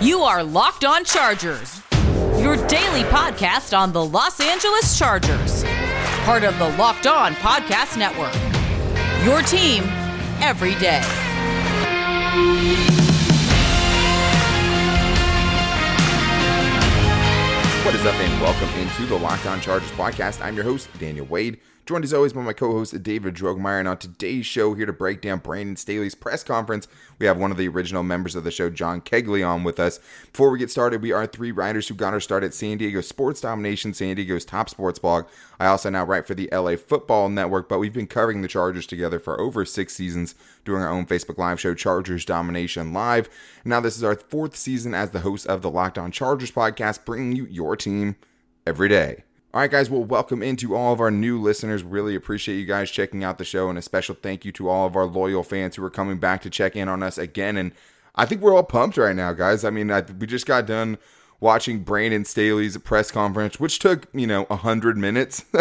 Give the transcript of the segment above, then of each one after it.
You are Locked On Chargers, your daily podcast on the Los Angeles Chargers, part of the Locked On Podcast Network. Your team every day. What is up, and welcome into the Locked On Chargers podcast. I'm your host, Daniel Wade, joined as always by my co-host David Drogmeyer. And on today's show, here to break down Brandon Staley's press conference, we have one of the original members of the show, John Kegley, on with us. Before we get started, we are three writers who got our start at San Diego Sports Domination, San Diego's top sports blog. I also now write for the LA Football Network, but we've been covering the Chargers together for over six seasons, doing our own Facebook Live show, Chargers Domination Live. Now this is our fourth season as the host of the Locked On Chargers podcast, bringing you your team every day. All right, guys, well, welcome into all of our new listeners. Really appreciate you guys checking out the show, and a special thank you to all of our loyal fans who are coming back to check in on us again. And I think we're all pumped right now, guys. I mean, I, we just got done watching Brandon Staley's press conference, which took, you know, 100 minutes.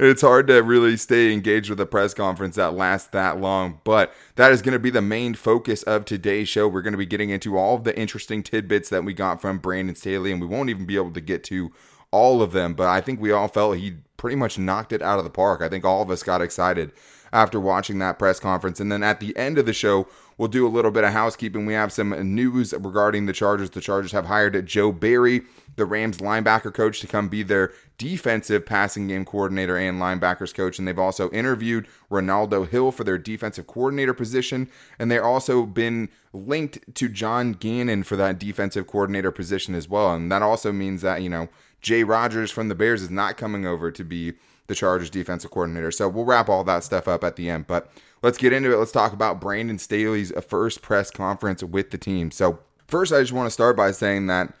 it's hard to really stay engaged with a press conference that lasts that long, but that is going to be the main focus of today's show. We're going to be getting into all of the interesting tidbits that we got from Brandon Staley, and we won't even be able to get to all of them, but I think we all felt he pretty much knocked it out of the park. I think all of us got excited after watching that press conference. And then at the end of the show, we'll do a little bit of housekeeping. We have some news regarding the Chargers. The Chargers have hired Joe Barry, the Rams linebacker coach, to come be their defensive passing game coordinator and linebackers coach. And they've also interviewed Renaldo Hill for their defensive coordinator position. And they've also been linked to John Gannon for that defensive coordinator position as well. And that also means that, you know, Jay Rodgers from the Bears is not coming over to be the Chargers defensive coordinator. So we'll wrap all that stuff up at the end. But let's get into it. Let's talk about Brandon Staley's first press conference with the team. So, first, I just want to start by saying that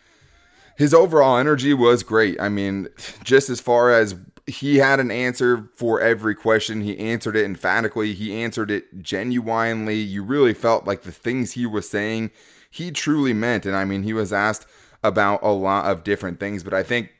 his overall energy was great. I mean, just as far as he had an answer for every question, he answered it emphatically, he answered it genuinely. You really felt like the things he was saying, he truly meant. And I mean, he was asked about a lot of different things, but I think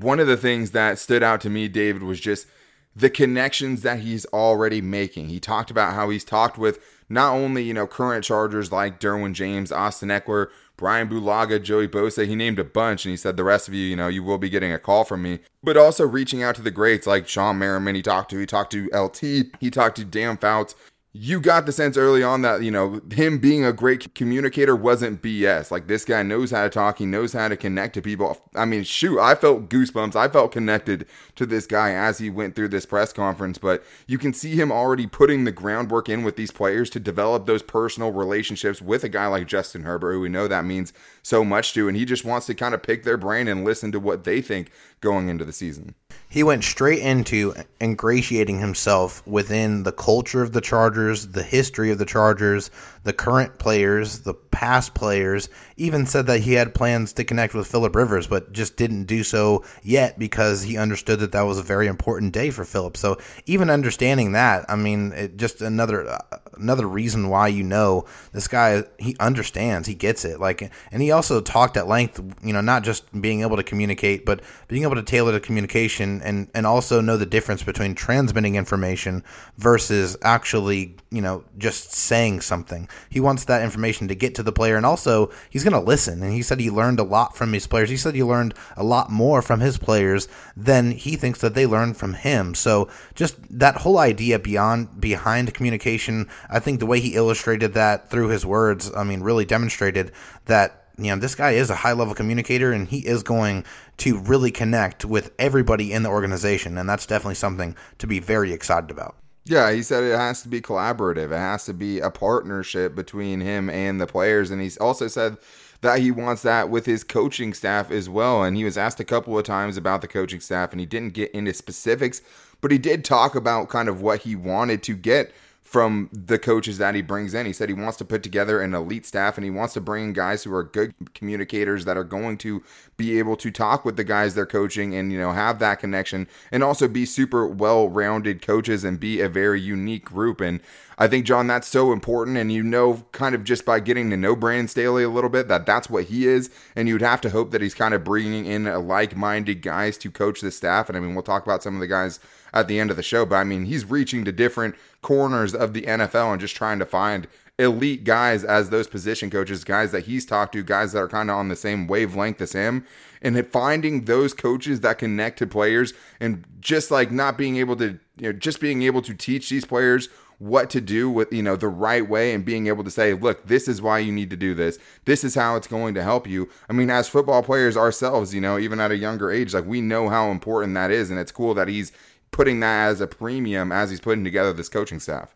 one of the things that stood out to me, David, was just the connections that he's already making. He talked about how he's talked with not only, you know, current Chargers like Derwin James, Austin Ekeler, Brian Bulaga, Joey Bosa. He named a bunch and he said, the rest of you, you know, you will be getting a call from me. But also reaching out to the greats like Shawne Merriman, he talked to. He talked to LT. He talked to Dan Fouts you got the sense early on that you know him being a great communicator wasn't BS. Like this guy knows how to talk, he knows how to connect to people. I mean, shoot, I felt goosebumps. I felt connected to this guy as he went through this press conference. But you can see him already putting the groundwork in with these players to develop those personal relationships with a guy like Justin Herbert, who we know that means so much to, and he just wants to kind of pick their brain and listen to what they think going into the season. He went straight into ingratiating himself within the culture of the Chargers, the history of the Chargers, the current players, the past players, even said that he had plans to connect with Philip Rivers, but just didn't do so yet because he understood that that was a very important day for Philip. So even understanding that, I mean, it just another uh, another reason why you know this guy he understands, he gets it. Like, and he also talked at length, you know, not just being able to communicate, but being able to tailor the communication and and also know the difference between transmitting information versus actually, you know, just saying something. He wants that information to get to the player, and also he's going to listen. And he said he learned a lot from his players. He said he learned a lot more from his players than he thinks that they learned from him. So just that whole idea beyond behind communication, I think the way he illustrated that through his words, I mean, really demonstrated that you know this guy is a high level communicator and he is going to really connect with everybody in the organization and that's definitely something to be very excited about yeah, he said it has to be collaborative. It has to be a partnership between him and the players. And he's also said that he wants that with his coaching staff as well. And he was asked a couple of times about the coaching staff, and he didn't get into specifics, but he did talk about kind of what he wanted to get from the coaches that he brings in. He said he wants to put together an elite staff and he wants to bring in guys who are good communicators that are going to be able to talk with the guys they're coaching and you know have that connection and also be super well-rounded coaches and be a very unique group and I think John that's so important and you know kind of just by getting to know Brandon Staley a little bit that that's what he is and you'd have to hope that he's kind of bringing in like-minded guys to coach the staff and I mean we'll talk about some of the guys at the end of the show. But I mean, he's reaching to different corners of the NFL and just trying to find elite guys as those position coaches, guys that he's talked to, guys that are kind of on the same wavelength as him, and finding those coaches that connect to players, and just like not being able to, you know, just being able to teach these players what to do with you know the right way and being able to say look this is why you need to do this this is how it's going to help you i mean as football players ourselves you know even at a younger age like we know how important that is and it's cool that he's putting that as a premium as he's putting together this coaching staff.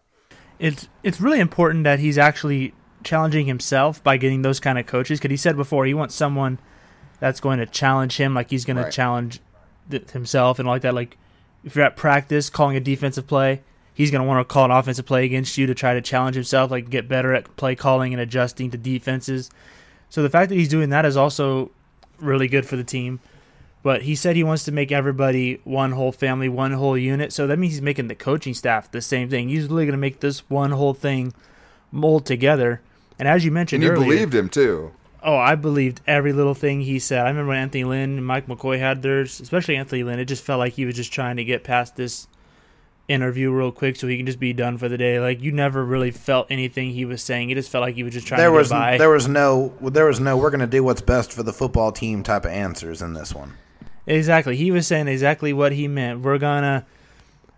It's it's really important that he's actually challenging himself by getting those kind of coaches because he said before he wants someone that's going to challenge him like he's going Right. to challenge th- himself and like that. Like if you're at practice calling a defensive play he's going to want to call an offensive play against you to try to challenge himself like get better at play calling and adjusting to defenses. So the fact that he's doing that is also really good for the team but he said he wants to make everybody one whole family, one whole unit. So that means he's making the coaching staff the same thing. He's really going to make this one whole thing mold together. And as you mentioned and you earlier, believed him too oh, I believed every little thing he said. I remember when Anthony Lynn and Mike McCoy had theirs, especially Anthony Lynn. It just felt like he was just trying to get past this interview real quick so he can just be done for the day. Like you never really felt anything he was saying. It just felt like he was just trying There to was by. there was no there was no we're going to do what's best for the football team type of answers in this one. Exactly. He was saying exactly what he meant. We're gonna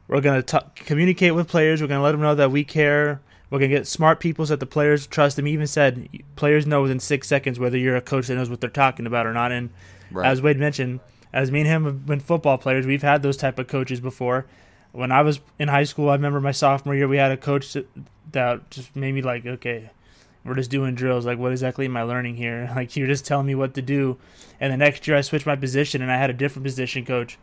we're gonna talk, communicate with players. We're gonna let them know that we care. We're gonna get smart people so that the players trust him. He even said players know within six seconds whether you're a coach that knows what they're talking about or not. And Right. as Wade mentioned, as me and him have been football players, we've had those type of coaches before. When I was in high school, I remember my sophomore year, we had a coach that just made me like, okay, we're just doing drills. Like, what exactly am I learning here? Like, you're just telling me what to do. And the next year, I switched my position and I had a different position coach.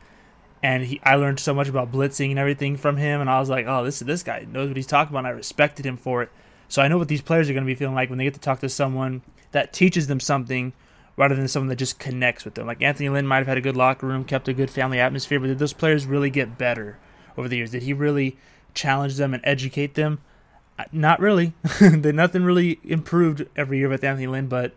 And he, I learned so much about blitzing and everything from him. And I was like, oh, this this guy knows what he's talking about. And I respected him for it. So I know what these players are going to be feeling like when they get to talk to someone that teaches them something rather than someone that just connects with them. Like Anthony Lynn might have had a good locker room, kept a good family atmosphere, but did those players really get better over the years? Did he really challenge them and educate them? Not really. Nothing really improved every year with Anthony Lynn, but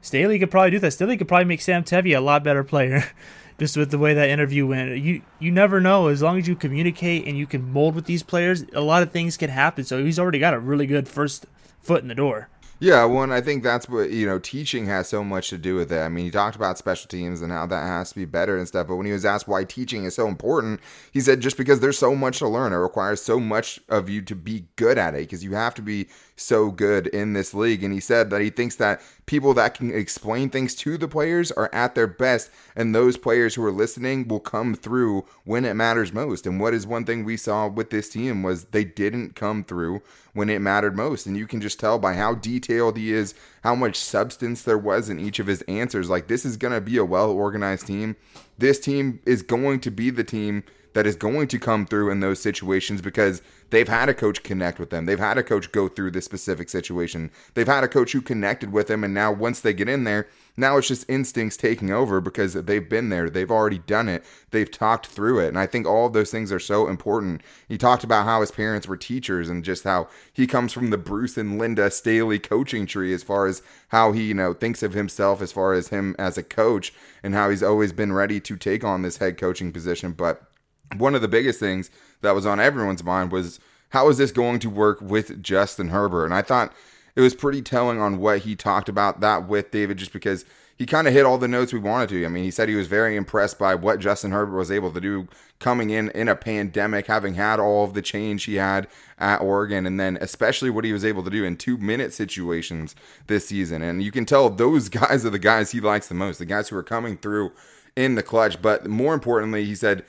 Staley could probably do that. Staley could probably make Sam Tevi a lot better player, just with the way that interview went. You you never know. As long as you communicate and you can mold with these players, a lot of things can happen. So he's already got a really good first foot in the door. Yeah, well, I think that's what you know. Teaching has so much to do with it. I mean, he talked about special teams and how that has to be better and stuff. But when he was asked why teaching is so important, he said just because there's so much to learn, it requires so much of you to be good at it. Because you have to be so good in this league. And he said that he thinks that people that can explain things to the players are at their best, and those players who are listening will come through when it matters most. And what is one thing we saw with this team was they didn't come through when it mattered most. And you can just tell by how detailed he is, how much substance there was in each of his answers. Like, this is going to be a well organized team. This team is going to be the team that is going to come through in those situations because they've had a coach connect with them. They've had a coach go through this specific situation. They've had a coach who connected with them. And now, once they get in there, now it's just instincts taking over because they've been there. They've already done it. They've talked through it. And I think all of those things are so important. He talked about how his parents were teachers and just how he comes from the Bruce and Linda Staley coaching tree as far as how he, you know, thinks of himself as far as him as a coach and how he's always been ready to take on this head coaching position. But one of the biggest things that was on everyone's mind was how is this going to work with Justin Herbert? And I thought it was pretty telling on what he talked about that with David, just because he kind of hit all the notes we wanted to. I mean, he said he was very impressed by what Justin Herbert was able to do coming in in a pandemic, having had all of the change he had at Oregon, and then especially what he was able to do in two minute situations this season. And you can tell those guys are the guys he likes the most, the guys who are coming through in the clutch. But more importantly, he said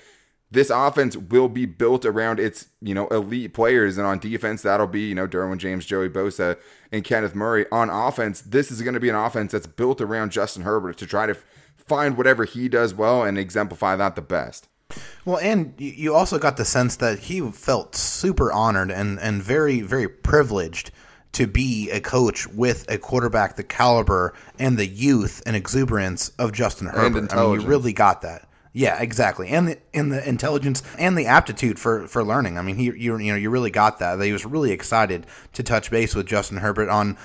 this offense will be built around its, you know, elite players. And on defense, that'll be, you know, Derwin James, Joey Bosa, and Kenneth Murray. On offense, this is going to be an offense that's built around Justin Herbert to try to find whatever he does well and exemplify that the best. Well, and you also got the sense that he felt super honored and, and very, very privileged to be a coach with a quarterback the caliber and the youth and exuberance of Justin Herbert. I mean, you really got that. Yeah, exactly. And the, and the intelligence and the aptitude for for learning. I mean, he you you know you really got that. He was really excited to touch base with Justin Herbert on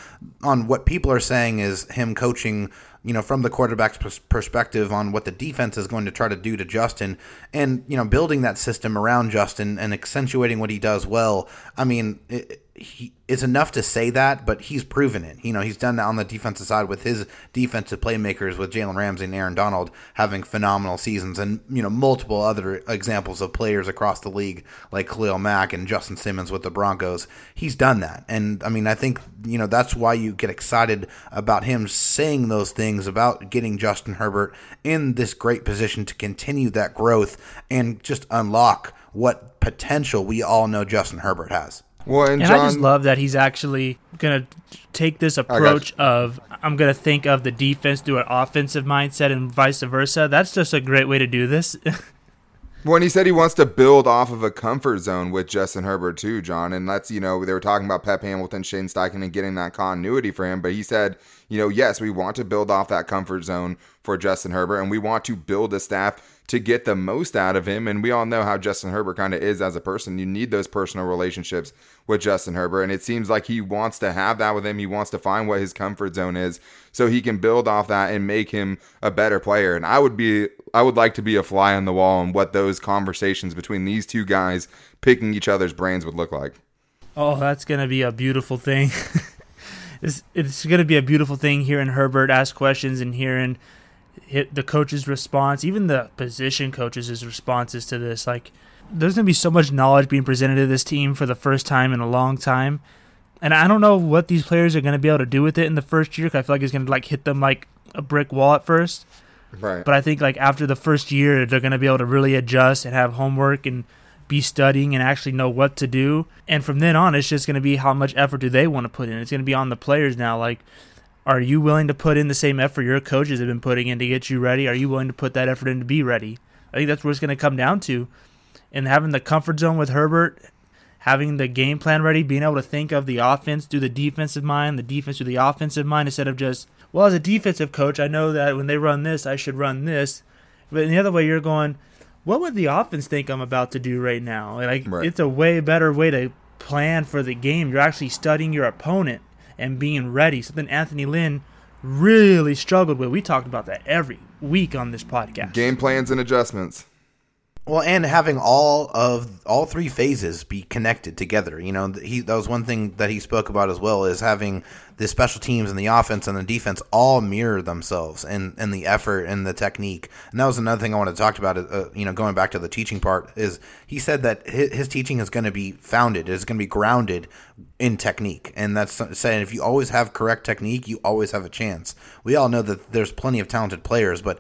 on what people are saying is him coaching you know, from the quarterback's perspective on what the defense is going to try to do to Justin and, you know, building that system around Justin and accentuating what he does well. I mean, it, he is enough to say that, but he's proven it. You know, he's done that on the defensive side with his defensive playmakers, with Jalen Ramsey and Aaron Donald having phenomenal seasons, and you know multiple other examples of players across the league like Khalil Mack and Justin Simmons with the Broncos. He's done that, and I mean, I think you know that's why you get excited about him saying those things about getting Justin Herbert in this great position to continue that growth and just unlock what potential we all know Justin Herbert has. Well, and, and John, I just love that he's actually going to take this approach of I'm going to think of the defense through an offensive mindset and vice versa. That's just a great way to do this. When he said he wants to build off of a comfort zone with Justin Herbert too, John, and that's you know they were talking about Pep Hamilton, Shane Steichen, and getting that continuity for him. But he said, you know, yes, we want to build off that comfort zone for Justin Herbert, and we want to build a staff to get the most out of him. And we all know how Justin Herbert kind of is as a person. You need those personal relationships with Justin Herbert. And it seems like he wants to have that with him. He wants to find what his comfort zone is so he can build off that and make him a better player. And I would be, I would like to be a fly on the wall and what those conversations between these two guys picking each other's brains would look like. Oh, that's to be a beautiful thing. it's, it's to be a beautiful thing hearing Herbert ask questions and hearing hit the coach's response, even the position coaches' responses to this. Like, there's to be so much knowledge being presented to this team for the first time in a long time. And I don't know what these players are to be able to do with it in the first year. Because I feel like it's to like hit them like a brick wall at first. Right. But I think like after the first year, they're going to be able to really adjust and have homework and be studying and actually know what to do. And from then on, it's just going to be how much effort do they want to put in. It's going to be on the players now. Like are you willing to put in the same effort your coaches have been putting in to get you ready? Are you willing to put that effort in to be ready? I think that's what it's going to come down to. And having the comfort zone with Herbert, having the game plan ready, being able to think of the offense through the defensive mind, the defense through the offensive mind, instead of just, well, as a defensive coach, I know that when they run this, I should run this. But in the other way, you're going, what would the offense think I'm about to do right now? Like, right. it's a way better way to plan for the game. You're actually studying your opponent and being ready. Something Anthony Lynn really struggled with. We talked about that every week on this podcast. Game plans and adjustments. Well, and having all of all three phases be connected together. You know, he that was one thing that he spoke about as well is having the special teams and the offense and the defense all mirror themselves and and the effort and the technique. And that was another thing I wanted to talk about. Uh, you know, going back to the teaching part is he said that his, his teaching is going to be founded, is going to be grounded in technique, and that's saying if you always have correct technique, you always have a chance. We all know that there's plenty of talented players, but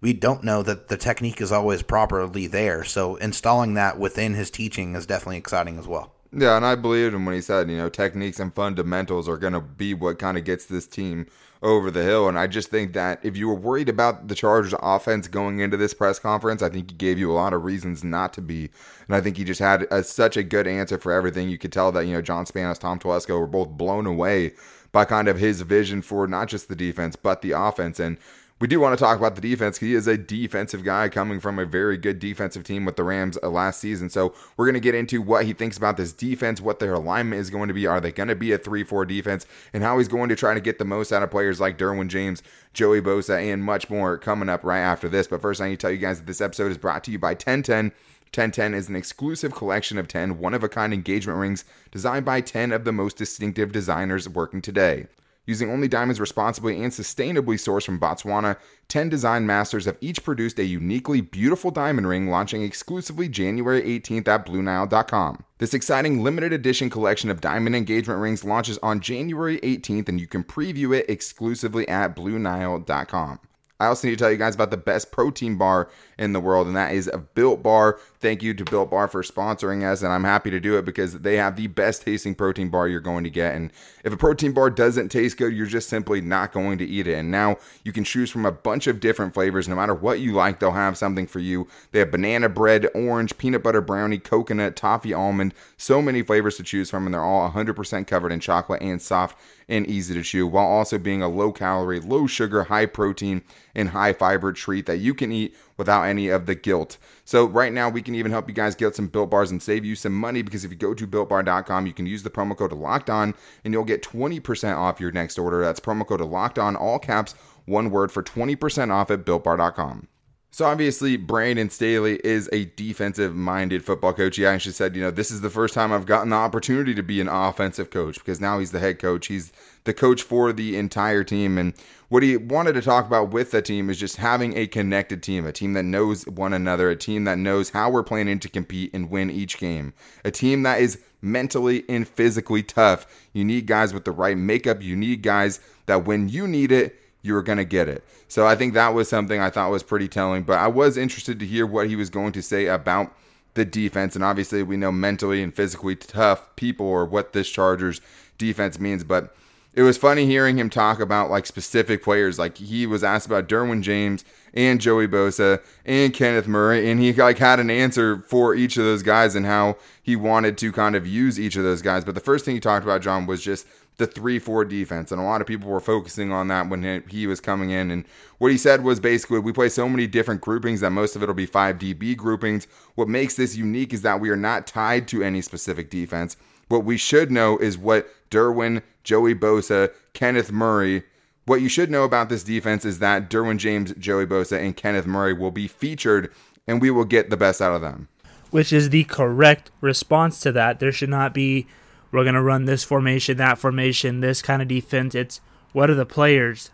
we don't know that the technique is always properly there. So installing that within his teaching is definitely exciting as well. Yeah, and I believed him when he said, you know, techniques and fundamentals are going to be what kind of gets this team over the hill. And I just think that if you were worried about the Chargers offense going into this press conference, I think he gave you a lot of reasons not to be. And I think he just had a, such a good answer for everything. You could tell that, you know, John Spanos, Tom Telesco were both blown away by kind of his vision for not just the defense, but the offense. And we do want to talk about the defense. He is a defensive guy coming from a very good defensive team with the Rams uh, last season. So we're going to get into what he thinks about this defense, what their alignment is going to be. Are they going to be a 3 4 defense? And how he's going to try to get the most out of players like Derwin James, Joey Bosa, and much more coming up right after this. But first, I need to tell you guys that this episode is brought to you by 1010. 1010 is an exclusive collection of 10 one of a kind engagement rings designed by 10 of the most distinctive designers working today. Using only diamonds responsibly and sustainably sourced from Botswana, 10 design masters have each produced a uniquely beautiful diamond ring launching exclusively January 18th at BlueNile.com. This exciting limited edition collection of diamond engagement rings launches on January 18th, and you can preview it exclusively at BlueNile.com. I also need to tell you guys about the best protein bar in the world, and that is a Built Bar. Thank you to Built Bar for sponsoring us, and I'm happy to do it because they have the best tasting protein bar you're going to get. And if a protein bar doesn't taste good, you're just simply not going to eat it. And now you can choose from a bunch of different flavors. No matter what you like, they'll have something for you. They have banana bread, orange, peanut butter brownie, coconut, toffee almond, so many flavors to choose from, and they're all 100% covered in chocolate and soft and easy to chew, while also being a low calorie, low sugar, high protein and high fiber treat that you can eat without any of the guilt. So right now we can even help you guys get some built bars and save you some money because if you go to builtbar.com, you can use the promo code locked on and you'll get 20% off your next order. That's promo code locked on, all caps, one word for 20% off at builtbar.com. So obviously, Brandon Staley is a defensive-minded football coach. He actually said, you know, this is the first time I've gotten the opportunity to be an offensive coach because now he's the head coach. He's the coach for the entire team. And what he wanted to talk about with the team is just having a connected team, a team that knows one another, a team that knows how we're planning to compete and win each game, a team that is mentally and physically tough. You need guys with the right makeup. You need guys that when you need it, you're going to get it. So I think that was something I thought was pretty telling. But I was interested to hear what he was going to say about the defense. And obviously, we know mentally and physically tough people or what this Chargers defense means. But it was funny hearing him talk about like specific players. Like he was asked about Derwin James and Joey Bosa and Kenneth Murray, and he like had an answer for each of those guys and how he wanted to kind of use each of those guys. But the first thing he talked about, John, was just the 3-4 defense and a lot of people were focusing on that when he was coming in and what he said was basically we play so many different groupings that most of it will be 5 DB groupings what makes this unique is that we are not tied to any specific defense what we should know is what Derwin, Joey Bosa, Kenneth Murray what you should know about this defense is that Derwin James, Joey Bosa, and Kenneth Murray will be featured and we will get the best out of them. Which is the correct response to that. There should not be we're going to run this formation, that formation, this kind of defense. It's what are the players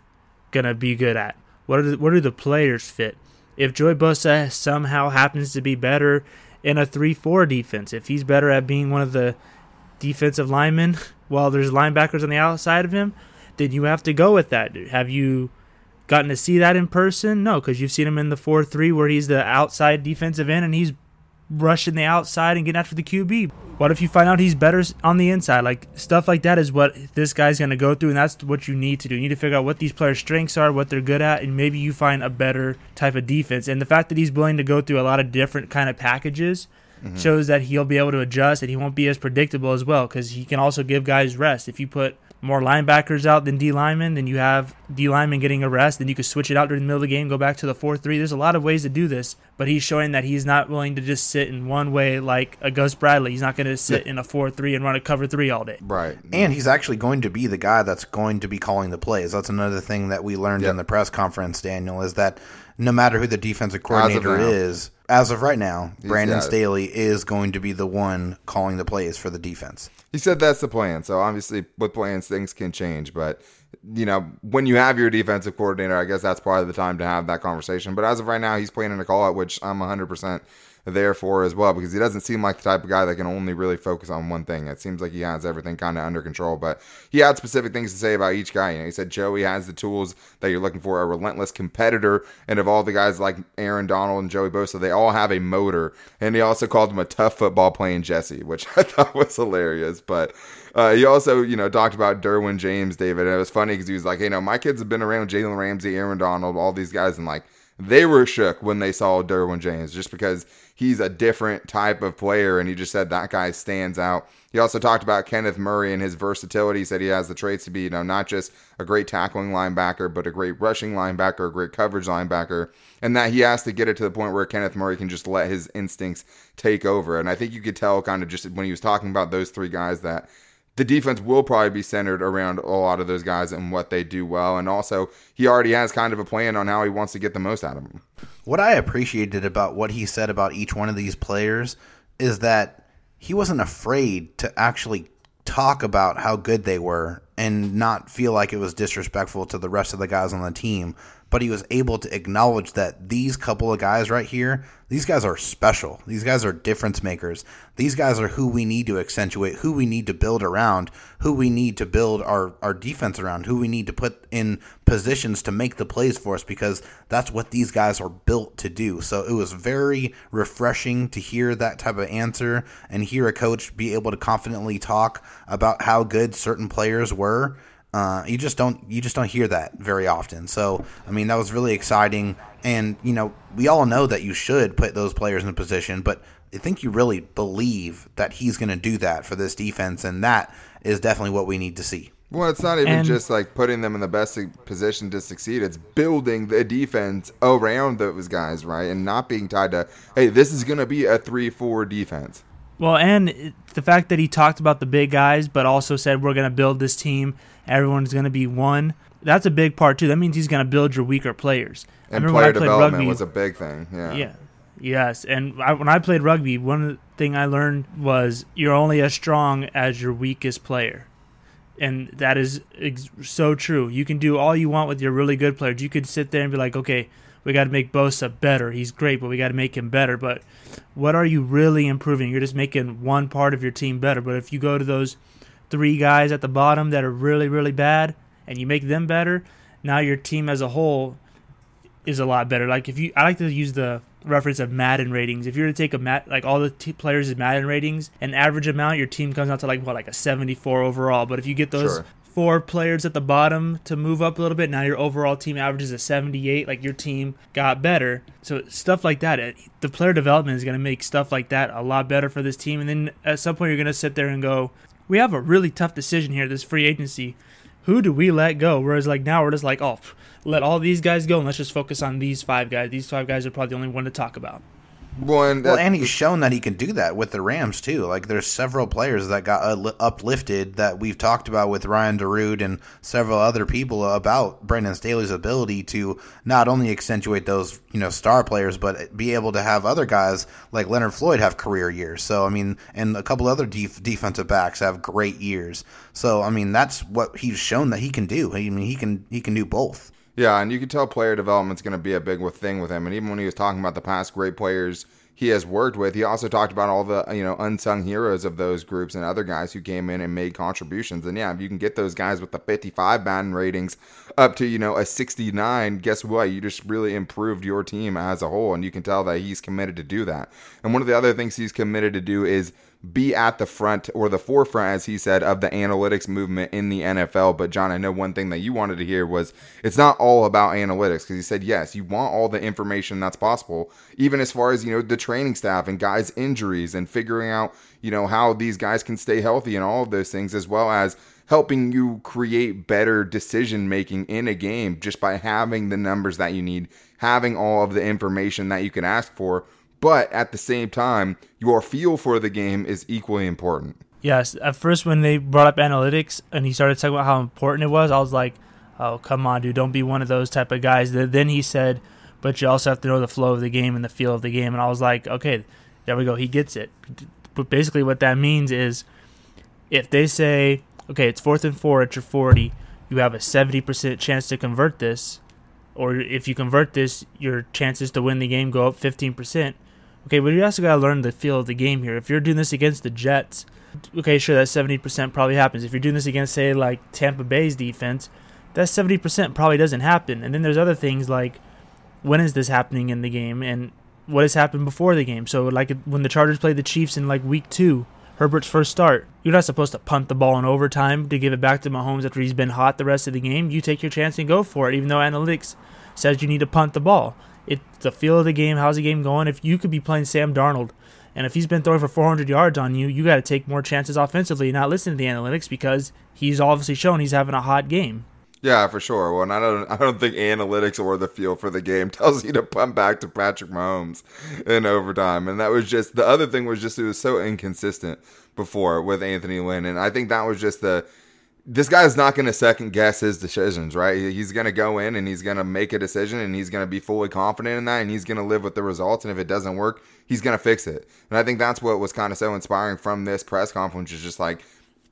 going to be good at? What are the, what do the players fit? If Joey Bosa somehow happens to be better in a 3-4 defense, if he's better at being one of the defensive lineman while there's linebackers on the outside of him, then you have to go with that. Have you gotten to see that in person? No, because you've seen him in the 4-3 where he's the outside defensive end and he's rushing the outside and getting after the QB. What if you find out he's better on the inside? Like stuff like that is what this guy's going to go through, and that's what you need to do. You need to figure out what these players' strengths are, what they're good at, and maybe you find a better type of defense. And the fact that he's willing to go through a lot of different kind of packages mm-hmm. shows that he'll be able to adjust and he won't be as predictable as well because he can also give guys rest. If you put more linebackers out than D linemen, then you have D linemen getting a rest. Then you could switch it out during the middle of the game, go back to the 4 3. There's a lot of ways to do this, but he's showing that he's not willing to just sit in one way like a Gus Bradley. He's not going to sit in a 4 3 and run a cover 3 all day. Right. And he's actually going to be the guy that's going to be calling the plays. That's another thing that we learned yep. in the press conference, Daniel, is that no matter who the defensive coordinator is, as of right now, Brandon Staley is going to be the one calling the plays for the defense. He said that's the plan. So obviously, with plans, things can change. But you know, when you have your defensive coordinator, I guess that's probably the time to have that conversation. But as of right now, he's planning to call it, which I'm 100 percent there for as well because he doesn't seem like the type of guy that can only really focus on one thing. It seems like he has everything kind of under control, but he had specific things to say about each guy. You know, he said Joey has the tools that you're looking for, a relentless competitor, and of all the guys like Aaron Donald and Joey Bosa, they all have a motor. And he also called him a tough football playing Jesse, which I thought was hilarious. But uh, he also, you know, talked about Derwin James, David. And it was funny because he was like, hey, you know, my kids have been around Jalen Ramsey, Aaron Donald, all these guys, and like they were shook when they saw Derwin James just because he's a different type of player. And he just said that guy stands out. He also talked about Kenneth Murray and his versatility. He said he has the traits to be, you know, not just a great tackling linebacker, but a great rushing linebacker, a great coverage linebacker, and that he has to get it to the point where Kenneth Murray can just let his instincts take over. And I think you could tell kind of just when he was talking about those three guys that the defense will probably be centered around a lot of those guys and what they do well. And also, he already has kind of a plan on how he wants to get the most out of them. What I appreciated about what he said about each one of these players is that he wasn't afraid to actually talk about how good they were and not feel like it was disrespectful to the rest of the guys on the team but he was able to acknowledge that these couple of guys right here, these guys are special. These guys are difference makers. These guys are who we need to accentuate, who we need to build around, who we need to build our, our defense around, who we need to put in positions to make the plays for us because that's what these guys are built to do. So it was very refreshing to hear that type of answer and hear a coach be able to confidently talk about how good certain players were uh, you just don't you just don't hear that very often. So I mean that was really exciting, and you know we all know that you should put those players in a position, but I think you really believe that he's going to do that for this defense, and that is definitely what we need to see. Well, it's not even And- just like putting them in the best position to succeed. It's building the defense around those guys, right? And not being tied to, hey, this is going to be a 3 4 defense. Well, and the fact that he talked about the big guys, but also said we're going to build this team. Everyone's going to be one. That's a big part too. That means he's going to build your weaker players. And player I development rugby- was a big thing. Yeah. Yeah. Yes, and I, when I played rugby, one thing I learned was you're only as strong as your weakest player, and that is ex- so true. You can do all you want with your really good players. You could sit there and be like, okay, we got to make Bosa better. He's great, but we got to make him better. But what are you really improving? You're just making one part of your team better. But if you go to those three guys at the bottom that are really, really bad, and you make them better, now your team as a whole is a lot better. Like if you, I like to use the reference of Madden ratings. If you were to take a mat, like all the t- players' in Madden ratings, an average amount, your team comes out to like what, like a 74 overall. But if you get those Sure. Four players at the bottom to move up a little bit, now your overall team averages a 78. Like your team got better. So stuff like that, it, the player development is going to make stuff like that a lot better for this team. And then at some point, you're going to sit there and go, we have a really tough decision here. This free agency who do we let go? Whereas like now we're just like, oh, let all these guys go and let's just focus on these five guys. These five guys are probably the only one to talk about. Well, and, Well, and he's shown that he can do that with the Rams too. Like there's several players that got uplifted that we've talked about with Ryan Darude and several other people about Brandon Staley's ability to not only accentuate those you know star players, but be able to have other guys like Leonard Floyd have career years. So I mean, and a couple other def- defensive backs have great years. So I mean, that's what he's shown that he can do. I mean, he can he can do both. Yeah, and you can tell player development's going to be a big thing with him. And even when he was talking about the past great players he has worked with, he also talked about all the you know unsung heroes of those groups and other guys who came in and made contributions. And yeah, if you can get those guys with the 55 Madden ratings up to you know a 69, guess what? You just really improved your team as a whole, and you can tell that he's committed to do that. And one of the other things he's committed to do is be at the front or the forefront, as he said, of the analytics movement in the NFL. But John, I know one thing that you wanted to hear was it's not all about analytics because he said yes, you want all the information that's possible, even as far as you know the training staff and guys' injuries and figuring out you know how these guys can stay healthy and all of those things, as well as helping you create better decision making in a game just by having the numbers that you need, having all of the information that you can ask for but at the same time, your feel for the game is equally important. Yes, at first when they brought up analytics and he started talking about how important it was, I was like, "Oh, come on, dude, don't be one of those type of guys." Then he said, "But you also have to know the flow of the game and the feel of the game." And I was like, "Okay, there we go. He gets it." But basically, what that means is, if they say, "Okay, it's fourth and four at your 40, you have a 70% chance to convert this," or if you convert this, your chances to win the game go up 15%. Okay, but you also got to learn the feel of the game here. If you're doing this against the Jets, okay, sure, that 70% probably happens. If you're doing this against, say, like Tampa Bay's defense, that 70% probably doesn't happen. And then there's other things like when is this happening in the game and what has happened before the game. So, like when the Chargers played the Chiefs in like week two, Herbert's first start, you're not supposed to punt the ball in overtime to give it back to Mahomes after he's been hot the rest of the game. You take your chance and go for it, even though analytics says you need to punt the ball. It's the feel of the game. How's the game going? If you could be playing Sam Darnold, and if he's been throwing for 400 yards on you, you got to take more chances offensively, not listen to the analytics because he's obviously shown he's having a hot game. Yeah, for sure. Well, and I don't, I don't think analytics or the feel for the game tells you to pump back to Patrick Mahomes in overtime. And that was just the other thing was just it was so inconsistent before with Anthony Lynn, and I think that was just the. This guy's not going to second guess his decisions, right? He's going to go in and he's going to make a decision and he's going to be fully confident in that and he's going to live with the results. And if it doesn't work, he's going to fix it. And I think that's what was kind of so inspiring from this press conference is just like,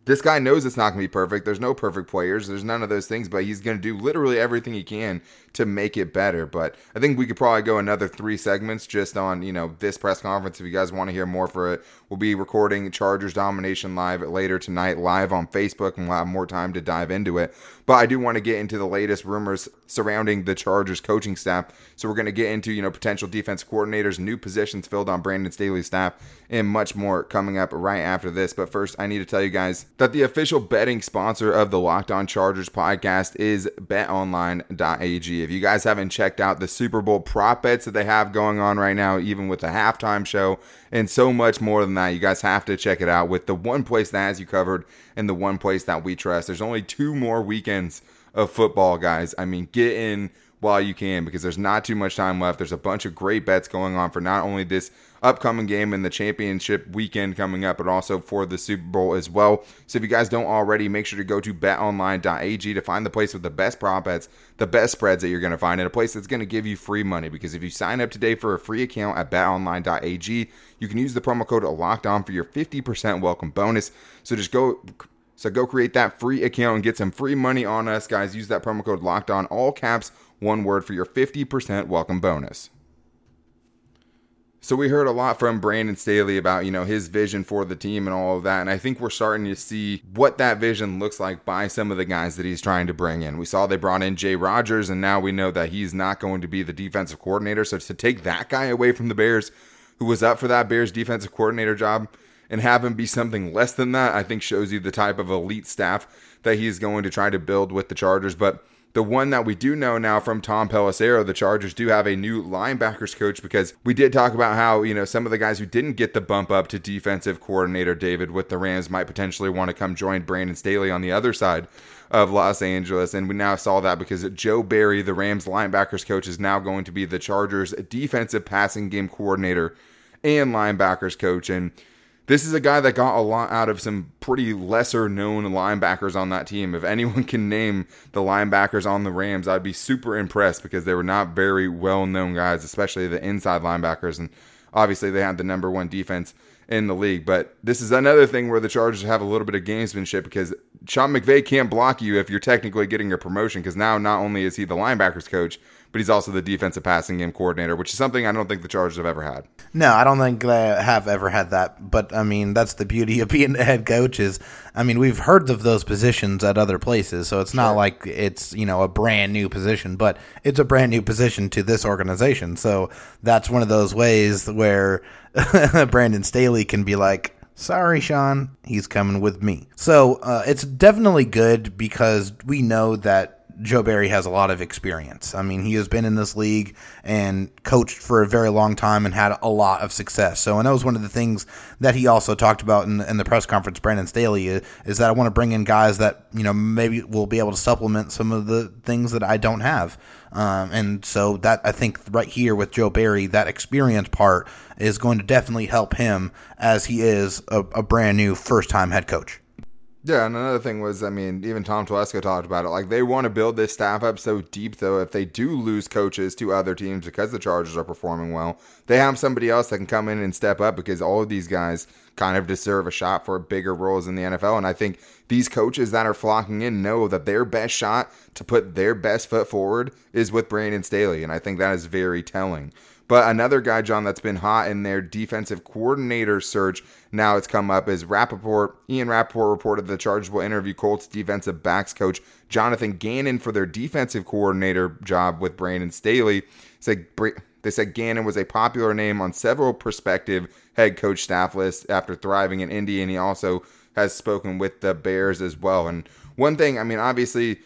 this guy knows it's not going to be perfect. There's no perfect players. There's none of those things, but he's going to do literally everything he can to make it better. But I think we could probably go another three segments just on, you know, this press conference. If you guys want to hear more for it, we'll be recording Chargers Domination live later tonight, live on Facebook, and we'll have more time to dive into it. But I do want to get into the latest rumors surrounding the Chargers coaching staff. So we're going to get into, you know, potential defense coordinators, new positions filled on Brandon Staley's staff, and much more coming up right after this. But first, I need to tell you guys that the official betting sponsor of the Locked On Chargers podcast is betonline.ag. If you guys haven't checked out the Super Bowl prop bets that they have going on right now, even with the halftime show and so much more than that, you guys have to check it out with the one place that has you covered and the one place that we trust. There's only two more weekends of football, guys. I mean, get in while you can because there's not too much time left. There's a bunch of great bets going on for not only this upcoming game and the championship weekend coming up, but also for the Super Bowl as well. So if you guys don't already, make sure to go to betonline.ag to find the place with the best prop bets, the best spreads that you're going to find, and a place that's going to give you free money. Because if you sign up today for a free account at betonline.ag, you can use the promo code locked on for your 50% welcome bonus. So just go so go create that free account and get some free money on us, guys. Use that promo code locked on, all caps, one word for your 50% welcome bonus. So we heard a lot from Brandon Staley about, you know, his vision for the team and all of that. And I think we're starting to see what that vision looks like by some of the guys that he's trying to bring in. We saw they brought in Jay Rodgers, and now we know that he's not going to be the defensive coordinator. So to take that guy away from the Bears, who was up for that Bears defensive coordinator job, and have him be something less than that, I think shows you the type of elite staff that he's going to try to build with the Chargers. But the one that we do know now from Tom Pelissero, the Chargers do have a new linebackers coach because we did talk about how, you know, some of the guys who didn't get the bump up to defensive coordinator David with the Rams might potentially want to come join Brandon Staley on the other side of Los Angeles. And we now saw that because Joe Barry, the Rams linebackers coach, is now going to be the Chargers defensive passing game coordinator and linebackers coach. And this is a guy that got a lot out of some pretty lesser known linebackers on that team. If anyone can name the linebackers on the Rams, I'd be super impressed because they were not very well known guys, especially the inside linebackers. And obviously, they had the number one defense in the league. But this is another thing where the Chargers have a little bit of gamesmanship because Sean McVay can't block you if you're technically getting a promotion because now not only is he the linebackers coach, but he's also the defensive passing game coordinator, which is something I don't think the Chargers have ever had. No, I don't think they have ever had that. But I mean, that's the beauty of being the head coach. Is I mean, we've heard of those positions at other places, so it's not like it's you know a brand new position, but it's a brand new position to this organization. So that's one of those ways where Brandon Staley can be like. Sorry, Sean. He's coming with me. So uh, it's definitely good because we know that Joe Barry has a lot of experience. I mean, he has been in this league and coached for a very long time and had a lot of success. So, and that was one of the things that he also talked about in, in the press conference, Brandon Staley, is, that I want to bring in guys that, you know, maybe will be able to supplement some of the things that I don't have. Um, and so that I think right here with Joe Barry, that experience part is going to definitely help him as he is a, a brand new first time head coach. Yeah, and another thing was, I mean, even Tom Telesco talked about it. Like they want to build this staff up so deep, though, if they do lose coaches to other teams because the Chargers are performing well, they have somebody else that can come in and step up because all of these guys kind of deserve a shot for bigger roles in the NFL. And I think these coaches that are flocking in know that their best shot to put their best foot forward is with Brandon Staley, and I think that is very telling. But another guy, John, that's been hot in their defensive coordinator search, now it's come up, is Rapoport. Ian Rapoport reported the Chargers will interview Colts defensive backs coach Jonathan Gannon for their defensive coordinator job with Brandon Staley. Said they said Gannon was a popular name on several prospective head coach staff lists after thriving in Indy, and he also has spoken with the Bears as well. And one thing, I mean, obviously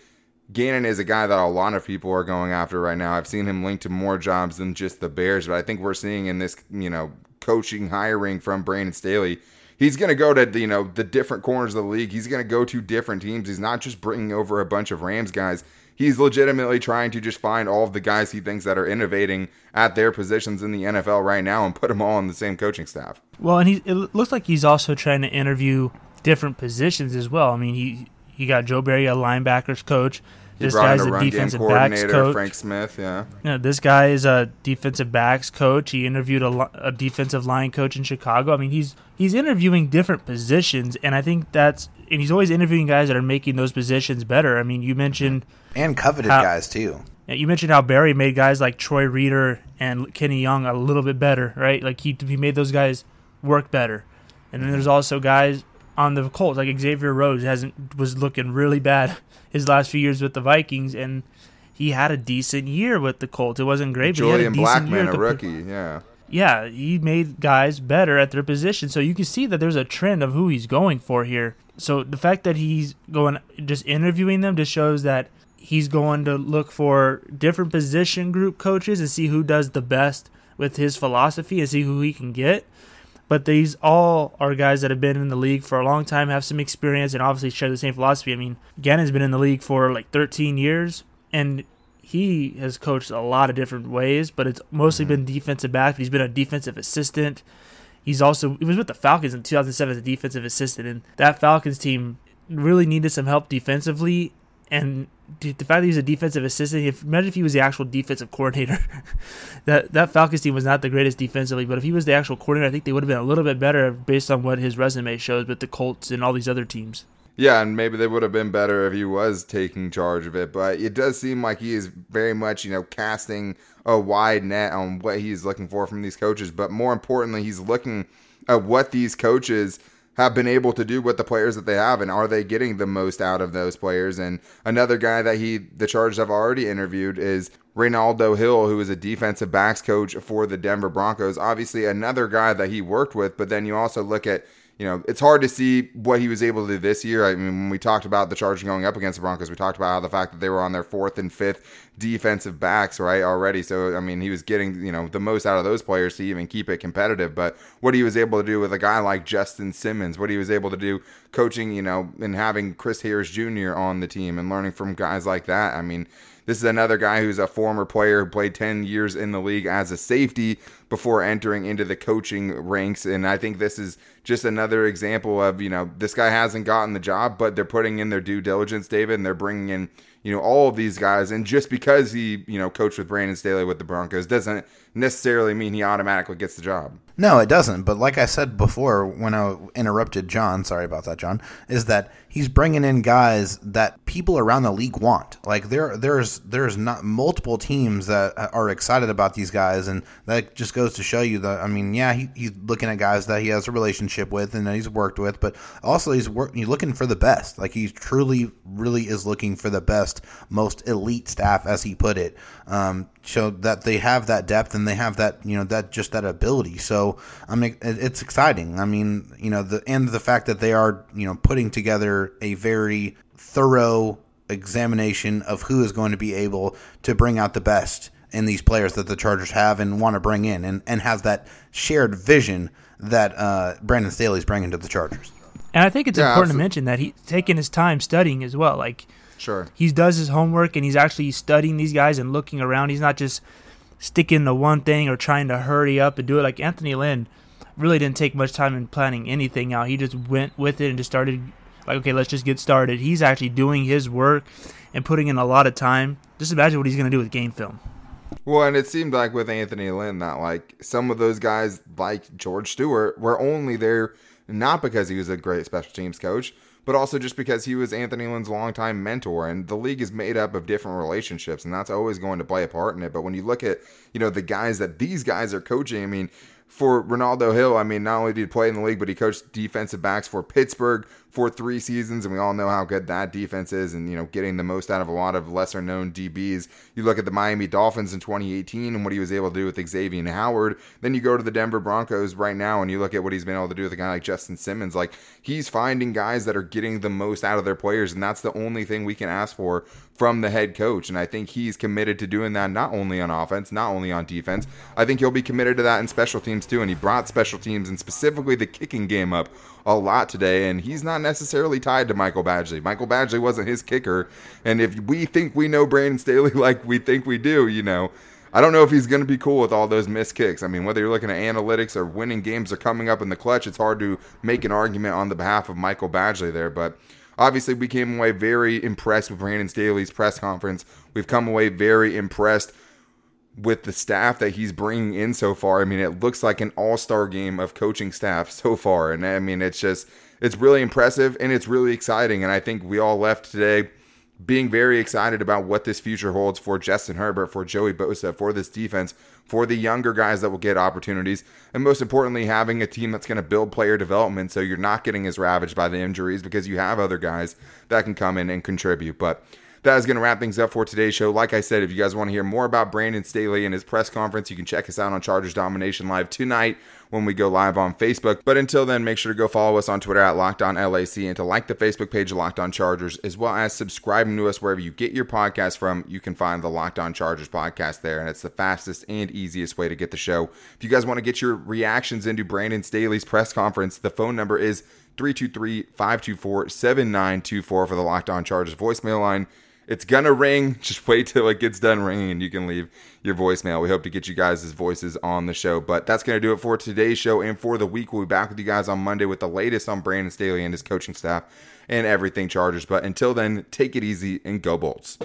Gannon is a guy that a lot of people are going after right now. I've seen him linked to more jobs than just the Bears, but I think we're seeing in this, you know, coaching hiring from Brandon Staley, he's going to go to, you know, the different corners of the league. He's going to go to different teams. He's not just bringing over a bunch of Rams guys. He's legitimately trying to just find all of the guys he thinks that are innovating at their positions in the NFL right now and put them all on the same coaching staff. Well, and he it looks like he's also trying to interview different positions as well. I mean, he he got Joe Barry, a linebackers coach. This guy's in a defensive backs coach. Frank Smith. Yeah, You know, this guy is a defensive backs coach. He interviewed a, a defensive line coach in Chicago. I mean, he's he's interviewing different positions, and I think that's and he's always interviewing guys that are making those positions better. I mean, you mentioned And coveted How- guys, too. you mentioned how Barry made guys like Troy Reeder and Kenny Young a little bit better, right? Like he he made those guys work better. And then there's also guys on the Colts like Xavier Rhodes hasn't was looking really bad his last few years with the Vikings, and he had a decent year with the Colts. It wasn't great, but Julian he had a decent year. Blackmon, a compa- rookie. Yeah. yeah, he made guys better at their position. So you can see that there's a trend of who he's going for here. So the fact that he's going just interviewing them just shows that he's going to look for different position group coaches and see who does the best with his philosophy and see who he can get. But these all are guys that have been in the league for a long time, have some experience, and obviously share the same philosophy. I mean, Gannon's been in the league for like 13 years, and he has coached a lot of different ways, but it's mostly mm-hmm. been defensive back. He's been a defensive assistant. He's also he was with the Falcons in 2007 as a defensive assistant, and that Falcons team really needed some help defensively. And the fact that he's a defensive assistant, if, imagine if he was the actual defensive coordinator. that that Falcons team was not the greatest defensively, but if he was the actual coordinator, I think they would have been a little bit better based on what his resume shows with the Colts and all these other teams. Yeah, and maybe they would have been better if he was taking charge of it, but it does seem like he is very much, you know, casting a wide net on what he's looking for from these coaches, but more importantly, he's looking at what these coaches have been able to do with the players that they have and are they getting the most out of those players? And another guy that he the chargers have already interviewed is Renaldo Hill who is a defensive backs coach for the Denver Broncos. Obviously another guy that he worked with but then you also look at you know, it's hard to see what he was able to do this year. I mean, when we talked about the Chargers going up against the Broncos, we talked about how the fact that they were on their fourth and fifth defensive backs, right, already. So, I mean, he was getting, you know, the most out of those players to even keep it competitive. But what he was able to do with a guy like Justin Simmons, what he was able to do coaching, you know, and having Chris Harris Jr. on the team and learning from guys like that. I mean, this is another guy who's a former player who played 10 years in the league as a safety before entering into the coaching ranks. And I think this is just another example of, you know, this guy hasn't gotten the job, but they're putting in their due diligence, David, and they're bringing in, you know, all of these guys. And just because he, you know, coached with Brandon Staley with the Broncos doesn't necessarily mean he automatically gets the job. No, it doesn't. But like I said before, when I interrupted John, sorry about that, John, is that he's bringing in guys that people around the league want. Like there, there's there's not multiple teams that are excited about these guys, and that just goes to show you that. I mean, yeah, he, he's looking at guys that he has a relationship with and that he's worked with, but also he's work, he's looking for the best. Like he truly, really is looking for the best, most elite staff, as he put it. Um, so that they have that depth and they have that you know that just that ability. So I mean, it's exciting. I mean, you know, the and the fact that they are you know putting together a very thorough examination of who is going to be able to bring out the best in these players that the Chargers have and want to bring in, and and has that shared vision that uh, Brandon Staley's bringing to the Chargers. And I think it's yeah, important absolutely. to mention that he's taking his time studying as well. Like Sure. He does his homework and he's actually studying these guys and looking around. He's not just sticking to one thing or trying to hurry up and do it like Anthony Lynn really didn't take much time in planning anything out. He just went with it and just started like, okay, let's just get started. He's actually doing his work and putting in a lot of time. Just imagine what he's to do with game film. Well, and it seemed like with Anthony Lynn that like some of those guys like George Stewart were only there not because he was a great special teams coach, but also just because he was Anthony Lynn's longtime mentor. And the league is made up of different relationships, and that's always going to play a part in it. But when you look at, you know, the guys that these guys are coaching, I mean, for Renaldo Hill, I mean, not only did he play in the league, but he coached defensive backs for Pittsburgh for three seasons, and we all know how good that defense is, and you know getting the most out of a lot of lesser known DBs. You look at the Miami Dolphins in 2018 and what he was able to do with Xavien Howard. Then you go to the Denver Broncos right now, and you look at what he's been able to do with a guy like Justin Simmons. Like he's finding guys that are getting the most out of their players, and that's the only thing we can ask for from the head coach. And I think he's committed to doing that not only on offense, not only on defense. I think he'll be committed to that in special teams too. And he brought special teams and specifically the kicking game up a lot today. And he's not necessarily tied to Michael Badgley. Michael Badgley wasn't his kicker. And if we think we know Brandon Staley like we think we do, you know, I don't know if he's going to be cool with all those missed kicks. I mean, whether you're looking at analytics or winning games or coming up in the clutch, it's hard to make an argument on the behalf of Michael Badgley there. But Obviously, we came away very impressed with Brandon Staley's press conference. We've come away very impressed with the staff that he's bringing in so far. I mean, it looks like an all-star game of coaching staff so far, and I mean, it's just it's really impressive and it's really exciting. And I think we all left today being very excited about what this future holds for Justin Herbert, for Joey Bosa, for this defense, for the younger guys that will get opportunities, and most importantly, having a team that's going to build player development so you're not getting as ravaged by the injuries because you have other guys that can come in and contribute. But that is going to wrap things up for today's show. Like I said, if you guys want to hear more about Brandon Staley and his press conference, you can check us out on Chargers Domination Live tonight when we go live on Facebook. But until then, make sure to go follow us on Twitter at Locked On LAC and to like the Facebook page Locked On Chargers, as well as subscribing to us wherever you get your podcast from. You can find the Locked On Chargers podcast there, and it's the fastest and easiest way to get the show. If you guys want to get your reactions into Brandon Staley's press conference, the phone number is 323 524 7924 for the Locked On Chargers voicemail line. It's gonna ring. Just wait till it gets done ringing and you can leave your voicemail. We hope to get you guys' voices on the show. But that's gonna do it for today's show and for the week. We'll be back with you guys on Monday with the latest on Brandon Staley and his coaching staff and everything Chargers. But until then, take it easy and go Bolts.